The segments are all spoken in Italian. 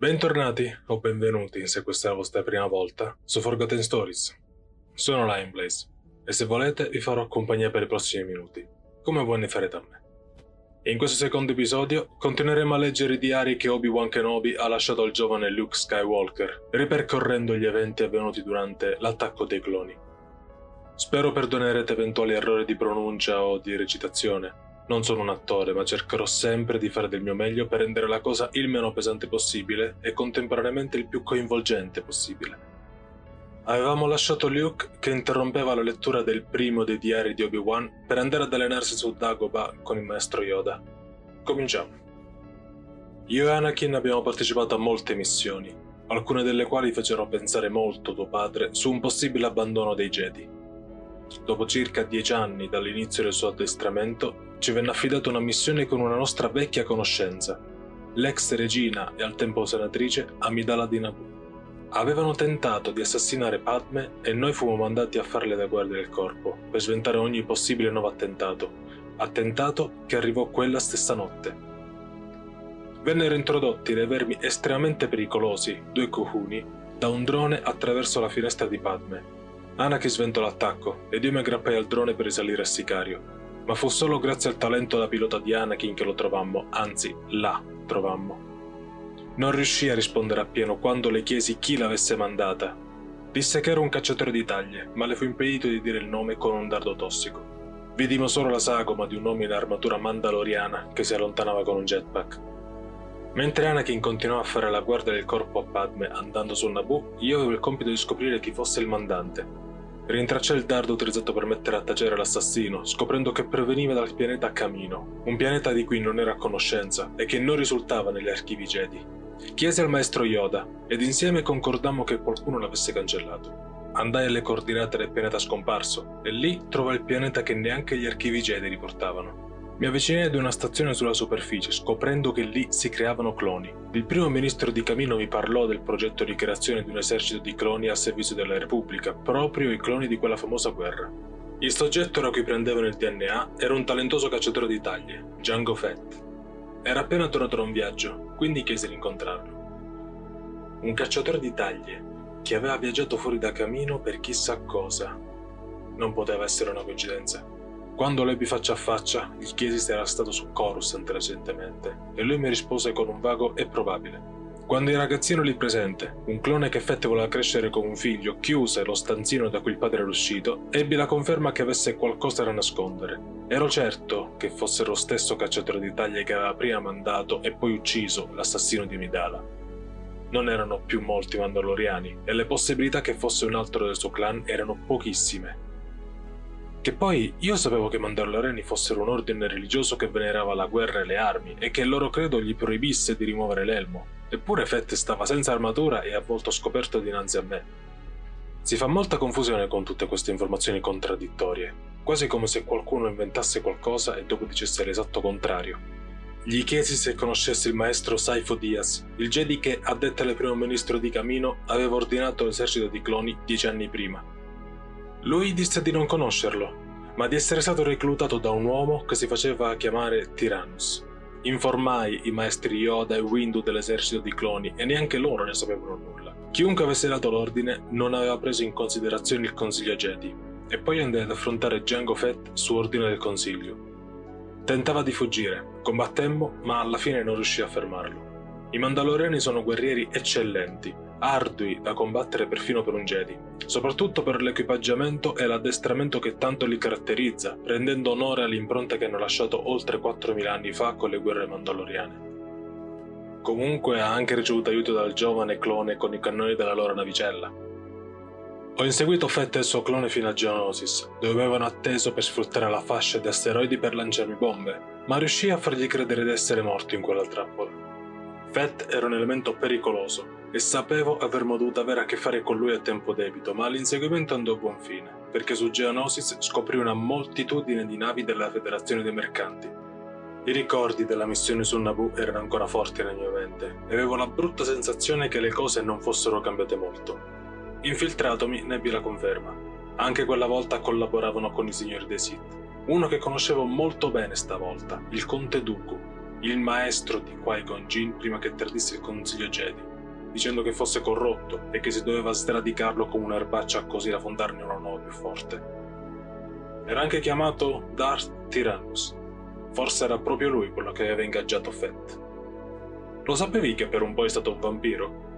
Bentornati o benvenuti, se questa è la vostra prima volta, su Forgotten Stories. Sono Lion Blaze e se volete vi farò compagnia per i prossimi minuti, come voi ne farete a me. In questo secondo episodio continueremo a leggere i diari che Obi-Wan Kenobi ha lasciato al giovane Luke Skywalker, ripercorrendo gli eventi avvenuti durante l'attacco dei cloni. Spero perdonerete eventuali errori di pronuncia o di recitazione, non sono un attore, ma cercherò sempre di fare del mio meglio per rendere la cosa il meno pesante possibile e contemporaneamente il più coinvolgente possibile. Avevamo lasciato Luke che interrompeva la lettura del primo dei diari di Obi-Wan per andare ad allenarsi su Dagobah con il maestro Yoda. Cominciamo. Io e Anakin abbiamo partecipato a molte missioni, alcune delle quali fecero pensare molto tuo padre su un possibile abbandono dei Jedi. Dopo circa dieci anni dall'inizio del suo addestramento, ci venne affidata una missione con una nostra vecchia conoscenza, l'ex regina e al tempo senatrice Amidala di Naboo. Avevano tentato di assassinare Padme e noi fummo mandati a farle da guardia del corpo per sventare ogni possibile nuovo attentato, attentato che arrivò quella stessa notte. Vennero introdotti dei vermi estremamente pericolosi, due cohuni, da un drone attraverso la finestra di Padme. Anakin sventò l'attacco ed io mi aggrappai al drone per risalire a Sicario, ma fu solo grazie al talento da pilota di Anakin che lo trovammo, anzi, la trovammo. Non riuscì a rispondere appieno quando le chiesi chi l'avesse mandata. Disse che era un cacciatore di taglie, ma le fu impedito di dire il nome con un dardo tossico. Vidimo solo la sagoma di un uomo in armatura mandaloriana che si allontanava con un jetpack. Mentre Anakin continuava a fare la guardia del corpo a Padme andando sul Naboo, io avevo il compito di scoprire chi fosse il mandante Rintracciai il dardo utilizzato per mettere a tacere l'assassino, scoprendo che proveniva dal pianeta Camino, un pianeta di cui non era a conoscenza e che non risultava negli archivi Jedi. Chiesi al maestro Yoda ed insieme concordammo che qualcuno l'avesse cancellato. Andai alle coordinate del pianeta scomparso e lì trovai il pianeta che neanche gli archivi Jedi riportavano. Mi avvicinai ad una stazione sulla superficie, scoprendo che lì si creavano cloni. Il primo ministro di Camino mi parlò del progetto di creazione di un esercito di cloni a servizio della Repubblica, proprio i cloni di quella famosa guerra. Il soggetto da cui prendevano il DNA era un talentoso cacciatore di taglie, Django Fett. Era appena tornato da un viaggio, quindi chiesi di incontrarlo. Un cacciatore di taglie che aveva viaggiato fuori da Camino per chissà cosa. Non poteva essere una coincidenza. Quando lo ebbi faccia a faccia, gli chiesi se era stato su Coruscant recentemente, e lui mi rispose con un vago e probabile. Quando il ragazzino lì presente, un clone che Fett voleva crescere come un figlio, chiuse lo stanzino da cui il padre era uscito, ebbi la conferma che avesse qualcosa da nascondere. Ero certo che fosse lo stesso cacciatore di taglie che aveva prima mandato e poi ucciso l'assassino di Midala. Non erano più molti Mandaloriani e le possibilità che fosse un altro del suo clan erano pochissime. Che poi io sapevo che Mandaloriani fossero un ordine religioso che venerava la guerra e le armi e che il loro credo gli proibisse di rimuovere l'elmo. Eppure Fett stava senza armatura e avvolto scoperto dinanzi a me. Si fa molta confusione con tutte queste informazioni contraddittorie, quasi come se qualcuno inventasse qualcosa e dopo dicesse l'esatto contrario. Gli chiesi se conoscesse il maestro Saifo Diaz, il Jedi che, a detta del primo ministro di Camino, aveva ordinato l'esercito di cloni dieci anni prima. Lui disse di non conoscerlo, ma di essere stato reclutato da un uomo che si faceva chiamare Tyrannus. Informai i maestri Yoda e Windu dell'esercito di cloni e neanche loro ne sapevano nulla. Chiunque avesse dato l'ordine non aveva preso in considerazione il consiglio Jedi, e poi andai ad affrontare Django Fett su ordine del consiglio. Tentava di fuggire, combattemmo, ma alla fine non riuscì a fermarlo. I Mandaloriani sono guerrieri eccellenti, ardui da combattere perfino per un Jedi, soprattutto per l'equipaggiamento e l'addestramento che tanto li caratterizza, rendendo onore all'impronta che hanno lasciato oltre 4.000 anni fa con le guerre mandaloriane. Comunque ha anche ricevuto aiuto dal giovane clone con i cannoni della loro navicella. Ho inseguito Fett e il suo clone fino a Geonosis, dove avevano atteso per sfruttare la fascia di asteroidi per lanciarmi bombe, ma riuscì a fargli credere di essere morto in quella trappola. Fett era un elemento pericoloso, e sapevo avremmo dovuto avere a che fare con lui a tempo debito, ma l'inseguimento andò a buon fine, perché su Geonosis scoprì una moltitudine di navi della Federazione dei Mercanti. I ricordi della missione su Naboo erano ancora forti nella mia mente e avevo la brutta sensazione che le cose non fossero cambiate molto. Infiltratomi ne ebbi la conferma. Anche quella volta collaboravano con i signori dei Sith. Uno che conoscevo molto bene stavolta, il conte Dooku, il maestro di Qui-Gon Jinn prima che tradisse il consiglio Jedi, dicendo che fosse corrotto e che si doveva sradicarlo come un'erbaccia così da fondarne uno nuovo più forte. Era anche chiamato Darth Tyrannus. Forse era proprio lui quello che aveva ingaggiato Fett. Lo sapevi che per un po' è stato un vampiro?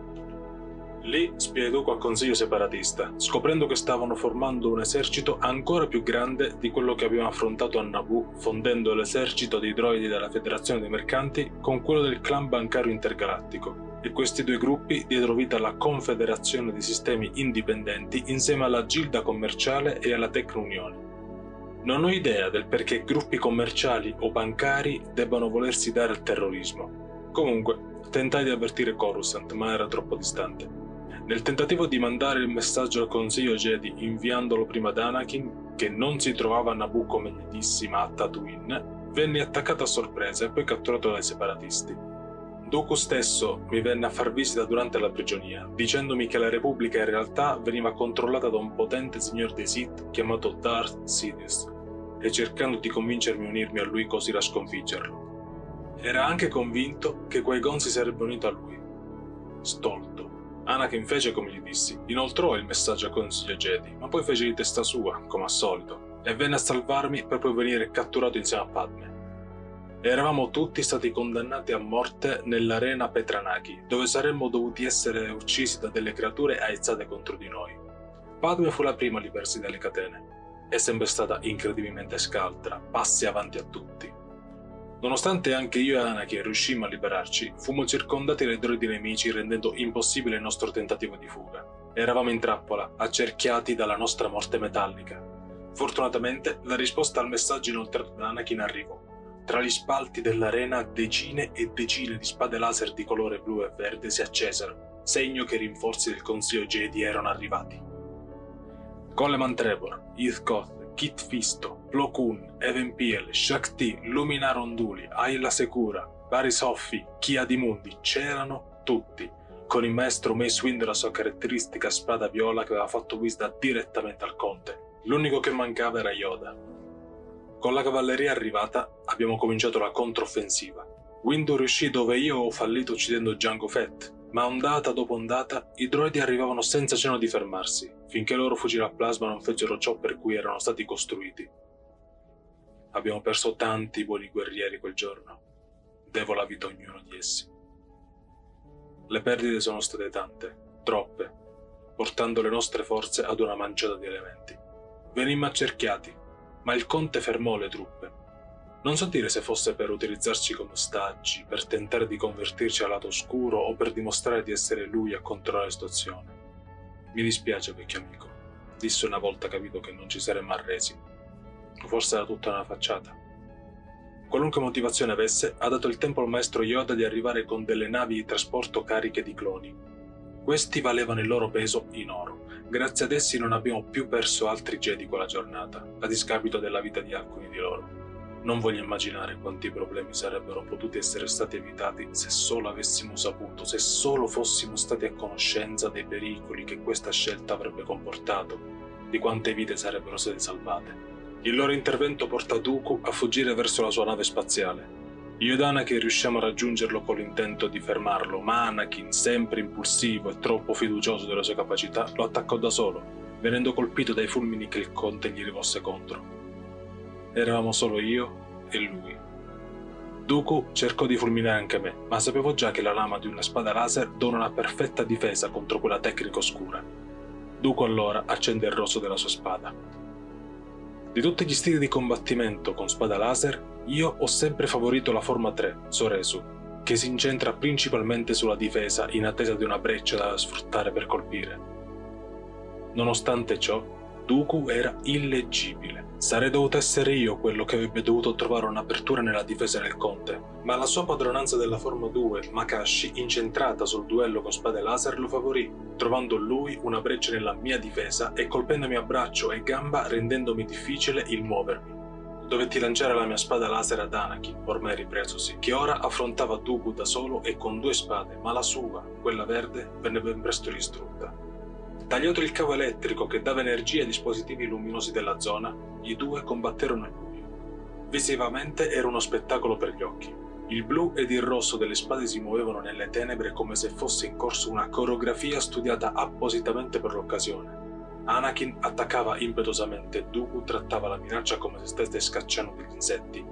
Lì spiegò al consiglio separatista, scoprendo che stavano formando un esercito ancora più grande di quello che avevano affrontato a Naboo, fondendo l'esercito dei droidi della Federazione dei Mercanti con quello del clan bancario intergalattico. E questi due gruppi diedero vita alla Confederazione di Sistemi Indipendenti insieme alla Gilda Commerciale e alla Tecno-Unione. Non ho idea del perché gruppi commerciali o bancari debbano volersi dare al terrorismo. Comunque, tentai di avvertire Coruscant, ma era troppo distante. Nel tentativo di mandare il messaggio al Consiglio Jedi inviandolo prima ad Anakin, che non si trovava a Naboo come gli dissi ma a Tatooine, venne attaccato a sorpresa e poi catturato dai separatisti. Dooku stesso mi venne a far visita durante la prigionia, dicendomi che la Repubblica in realtà veniva controllata da un potente signor dei Sith chiamato Darth Sidious, e cercando di convincermi a unirmi a lui così da sconfiggerlo. Era anche convinto che Qui-Gon si sarebbe unito a lui. Stolto. Anakin fece come gli dissi, inoltrò il messaggio al consiglio Jedi, ma poi fece di testa sua, come al solito, e venne a salvarmi per poi venire catturato insieme a Padme. Eravamo tutti stati condannati a morte nell'arena Petranaki, dove saremmo dovuti essere uccisi da delle creature aizzate contro di noi. Padme fu la prima a liberarsi dalle catene. È sempre stata incredibilmente scaltra, passi avanti a tutti. Nonostante anche io e Anakin riuscimmo a liberarci, fummo circondati dai droidi nemici rendendo impossibile il nostro tentativo di fuga. Eravamo in trappola, accerchiati dalla nostra morte metallica. Fortunatamente la risposta al messaggio inoltrato da Anakin arrivò. Tra gli spalti dell'arena decine e decine di spade laser di colore blu e verde si accesero, segno che i rinforzi del Consiglio Jedi erano arrivati. Coleman Trevor, Heathcote Kit Fisto, Plo Koon, Even Piel, Shakti, Lumina Ronduli, Ayla Secura, Barry Soffi, Kia di Mundi, c'erano tutti, con il maestro Mace Windu e la sua caratteristica spada viola che aveva fatto visita direttamente al conte. L'unico che mancava era Yoda. Con la cavalleria arrivata abbiamo cominciato la controffensiva. Windu riuscì dove io ho fallito uccidendo Django Fett, ma ondata dopo ondata i droidi arrivavano senza cenno di fermarsi, finché i loro fucili a plasma non fecero ciò per cui erano stati costruiti. Abbiamo perso tanti buoni guerrieri quel giorno. Devo la vita a ognuno di essi. Le perdite sono state tante, troppe, portando le nostre forze ad una manciata di elementi. Venimmo accerchiati, ma il conte fermò le truppe non so dire se fosse per utilizzarci come ostaggi, per tentare di convertirci al lato oscuro o per dimostrare di essere lui a controllare la situazione. Mi dispiace, vecchio amico, disse una volta capito che non ci saremmo arresi. Forse era tutta una facciata. Qualunque motivazione avesse, ha dato il tempo al maestro Yoda di arrivare con delle navi di trasporto cariche di cloni. Questi valevano il loro peso in oro. Grazie ad essi non abbiamo più perso altri Jedi quella giornata, a discapito della vita di alcuni di loro. Non voglio immaginare quanti problemi sarebbero potuti essere stati evitati se solo avessimo saputo, se solo fossimo stati a conoscenza dei pericoli che questa scelta avrebbe comportato, di quante vite sarebbero state salvate. Il loro intervento portò Dooku a fuggire verso la sua nave spaziale. Io ed Anakin riusciamo a raggiungerlo con l'intento di fermarlo, ma Anakin, sempre impulsivo e troppo fiducioso delle sue capacità, lo attaccò da solo, venendo colpito dai fulmini che il conte gli rivolse contro. Eravamo solo io e lui. Dooku cercò di fulminare anche me, ma sapevo già che la lama di una spada laser dona una perfetta difesa contro quella tecnica oscura. Dooku allora accende il rosso della sua spada. Di tutti gli stili di combattimento con spada laser, io ho sempre favorito la forma 3, Soresu, che si incentra principalmente sulla difesa in attesa di una breccia da sfruttare per colpire. Nonostante ciò, Dooku era illeggibile. Sarei dovuto essere io quello che avrebbe dovuto trovare un'apertura nella difesa del conte, ma la sua padronanza della forma 2, Makashi, incentrata sul duello con spade laser, lo favorì, trovando lui una breccia nella mia difesa e colpendomi a braccio e gamba rendendomi difficile il muovermi. Dovetti lanciare la mia spada laser ad Anakin, ormai ripresosi, che ora affrontava Dooku da solo e con due spade, ma la sua, quella verde, venne ben presto distrutta. Tagliato il cavo elettrico che dava energia ai dispositivi luminosi della zona, i due combatterono al buio. Visivamente era uno spettacolo per gli occhi. Il blu ed il rosso delle spade si muovevano nelle tenebre come se fosse in corso una coreografia studiata appositamente per l'occasione. Anakin attaccava impetuosamente Dooku trattava la minaccia come se stesse scacciando degli insetti,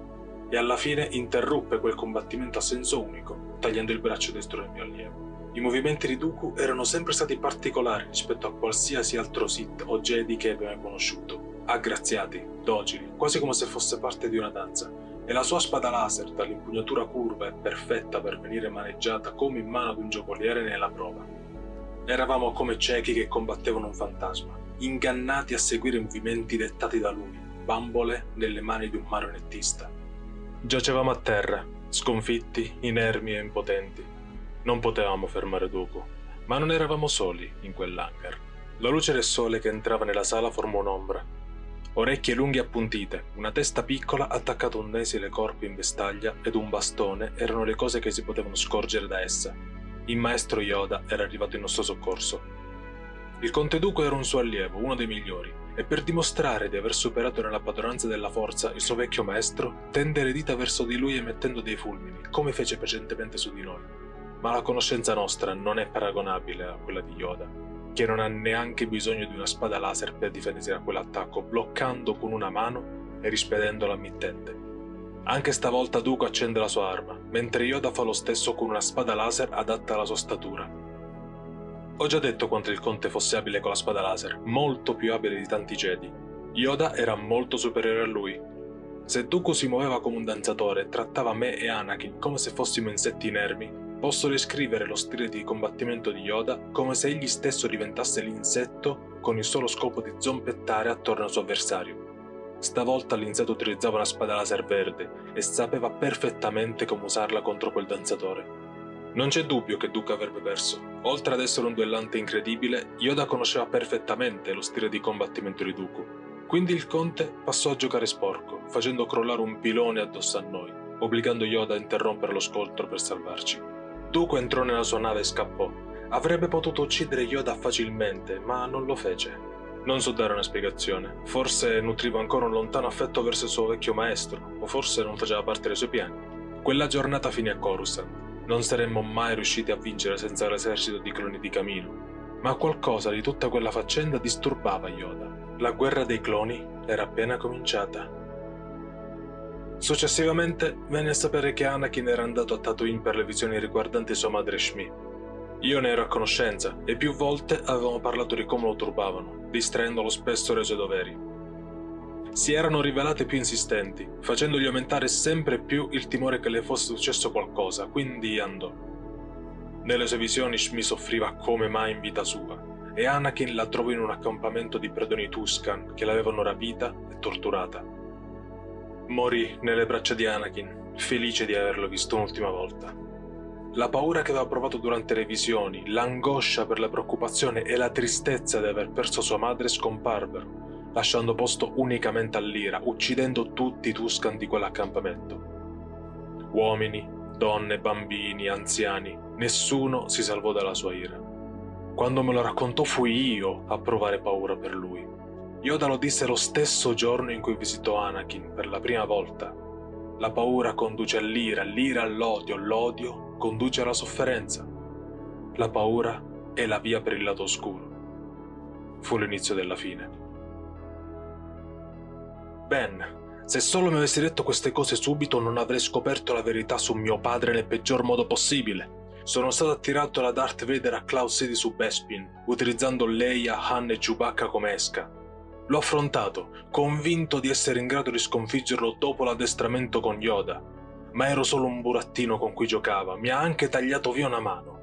e alla fine interruppe quel combattimento a senso unico, tagliando il braccio destro del mio allievo. I movimenti di Dooku erano sempre stati particolari rispetto a qualsiasi altro Sith o Jedi che abbia conosciuto, aggraziati, docili, quasi come se fosse parte di una danza, e la sua spada laser, dall'impugnatura curva e perfetta per venire maneggiata come in mano ad un giocoliere, ne è la prova. Eravamo come ciechi che combattevano un fantasma, ingannati a seguire movimenti dettati da lui, bambole nelle mani di un marionettista. Giacevamo a terra, sconfitti, inermi e impotenti non potevamo fermare Dooku, ma non eravamo soli in quell'hangar. La luce del sole che entrava nella sala formò un'ombra. Orecchie lunghe e appuntite, una testa piccola attaccata a un esile corpo in vestaglia ed un bastone erano le cose che si potevano scorgere da essa. Il maestro Yoda era arrivato in nostro soccorso. Il conte Dooku era un suo allievo, uno dei migliori, e per dimostrare di aver superato nella padronanza della forza il suo vecchio maestro, tende le dita verso di lui emettendo dei fulmini, come fece precedentemente su di noi ma la conoscenza nostra non è paragonabile a quella di Yoda, che non ha neanche bisogno di una spada laser per difendersi da quell'attacco, bloccando con una mano e rispedendo la mittente. Anche stavolta Dooku accende la sua arma, mentre Yoda fa lo stesso con una spada laser adatta alla sua statura. Ho già detto quanto il conte fosse abile con la spada laser, molto più abile di tanti Jedi. Yoda era molto superiore a lui. Se Dooku si muoveva come un danzatore e trattava me e Anakin come se fossimo insetti inermi, Posso descrivere lo stile di combattimento di Yoda come se egli stesso diventasse l'insetto con il solo scopo di zompettare attorno al suo avversario. Stavolta l'insetto utilizzava una spada laser verde e sapeva perfettamente come usarla contro quel danzatore. Non c'è dubbio che Duke avrebbe perso. Oltre ad essere un duellante incredibile, Yoda conosceva perfettamente lo stile di combattimento di Dooku. Quindi il conte passò a giocare sporco, facendo crollare un pilone addosso a noi, obbligando Yoda a interrompere lo scontro per salvarci. Dooku entrò nella sua nave e scappò. Avrebbe potuto uccidere Yoda facilmente, ma non lo fece. Non so dare una spiegazione. Forse nutriva ancora un lontano affetto verso il suo vecchio maestro, o forse non faceva parte dei suoi piani. Quella giornata finì a Coruscant. Non saremmo mai riusciti a vincere senza l'esercito di cloni di Camino. Ma qualcosa di tutta quella faccenda disturbava Yoda. La guerra dei cloni era appena cominciata. Successivamente venne a sapere che Anakin era andato a Tatooine per le visioni riguardanti sua madre Shmi. Io ne ero a conoscenza e più volte avevamo parlato di come lo turbavano, distraendolo spesso dai suoi doveri. Si erano rivelate più insistenti, facendogli aumentare sempre più il timore che le fosse successo qualcosa, quindi andò. Nelle sue visioni Shmi soffriva come mai in vita sua, e Anakin la trovò in un accampamento di predoni Tuscan che l'avevano rapita e torturata. Morì nelle braccia di Anakin, felice di averlo visto un'ultima volta. La paura che aveva provato durante le visioni, l'angoscia per la preoccupazione e la tristezza di aver perso sua madre scomparvero, lasciando posto unicamente all'ira, uccidendo tutti i Tuscan di quell'accampamento. Uomini, donne, bambini, anziani, nessuno si salvò dalla sua ira. Quando me lo raccontò fui io a provare paura per lui. Yoda lo disse lo stesso giorno in cui visitò Anakin per la prima volta. La paura conduce all'ira, l'ira all'odio, l'odio conduce alla sofferenza. La paura è la via per il lato oscuro. Fu l'inizio della fine. Ben, se solo mi avessi detto queste cose subito non avrei scoperto la verità su mio padre nel peggior modo possibile. Sono stato attirato da Darth Vader a Cloud City su Bespin, utilizzando Leia, Han e Chewbacca come esca. L'ho affrontato, convinto di essere in grado di sconfiggerlo dopo l'addestramento con Yoda, ma ero solo un burattino con cui giocava, mi ha anche tagliato via una mano.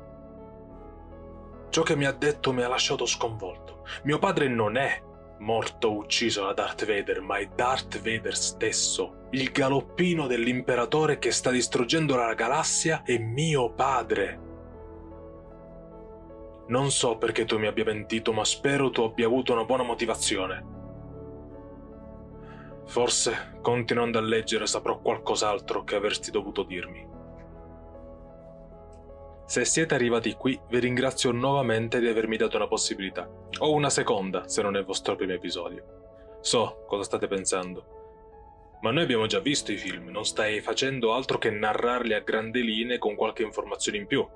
Ciò che mi ha detto mi ha lasciato sconvolto. Mio padre non è morto o ucciso da Darth Vader, ma è Darth Vader stesso, il galoppino dell'imperatore che sta distruggendo la galassia è mio padre. Non so perché tu mi abbia mentito, ma spero tu abbia avuto una buona motivazione. Forse, continuando a leggere, saprò qualcos'altro che avresti dovuto dirmi. Se siete arrivati qui, vi ringrazio nuovamente di avermi dato una possibilità, o una seconda se non è il vostro primo episodio. So cosa state pensando. Ma noi abbiamo già visto i film, non stai facendo altro che narrarli a grandi linee con qualche informazione in più.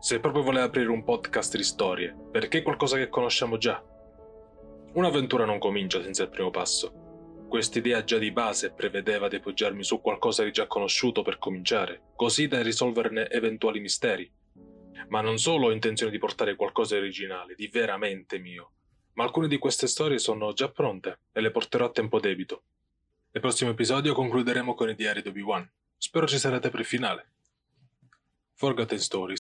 Se proprio vuole aprire un podcast di storie, perché qualcosa che conosciamo già? Un'avventura non comincia senza il primo passo. Quest'idea già di base prevedeva di appoggiarmi su qualcosa di già conosciuto per cominciare, così da risolverne eventuali misteri. Ma non solo ho intenzione di portare qualcosa di originale, di veramente mio, ma alcune di queste storie sono già pronte e le porterò a tempo debito. Nel prossimo episodio concluderemo con i diari di Obi-Wan. Spero ci sarete per il finale. Forgotten Stories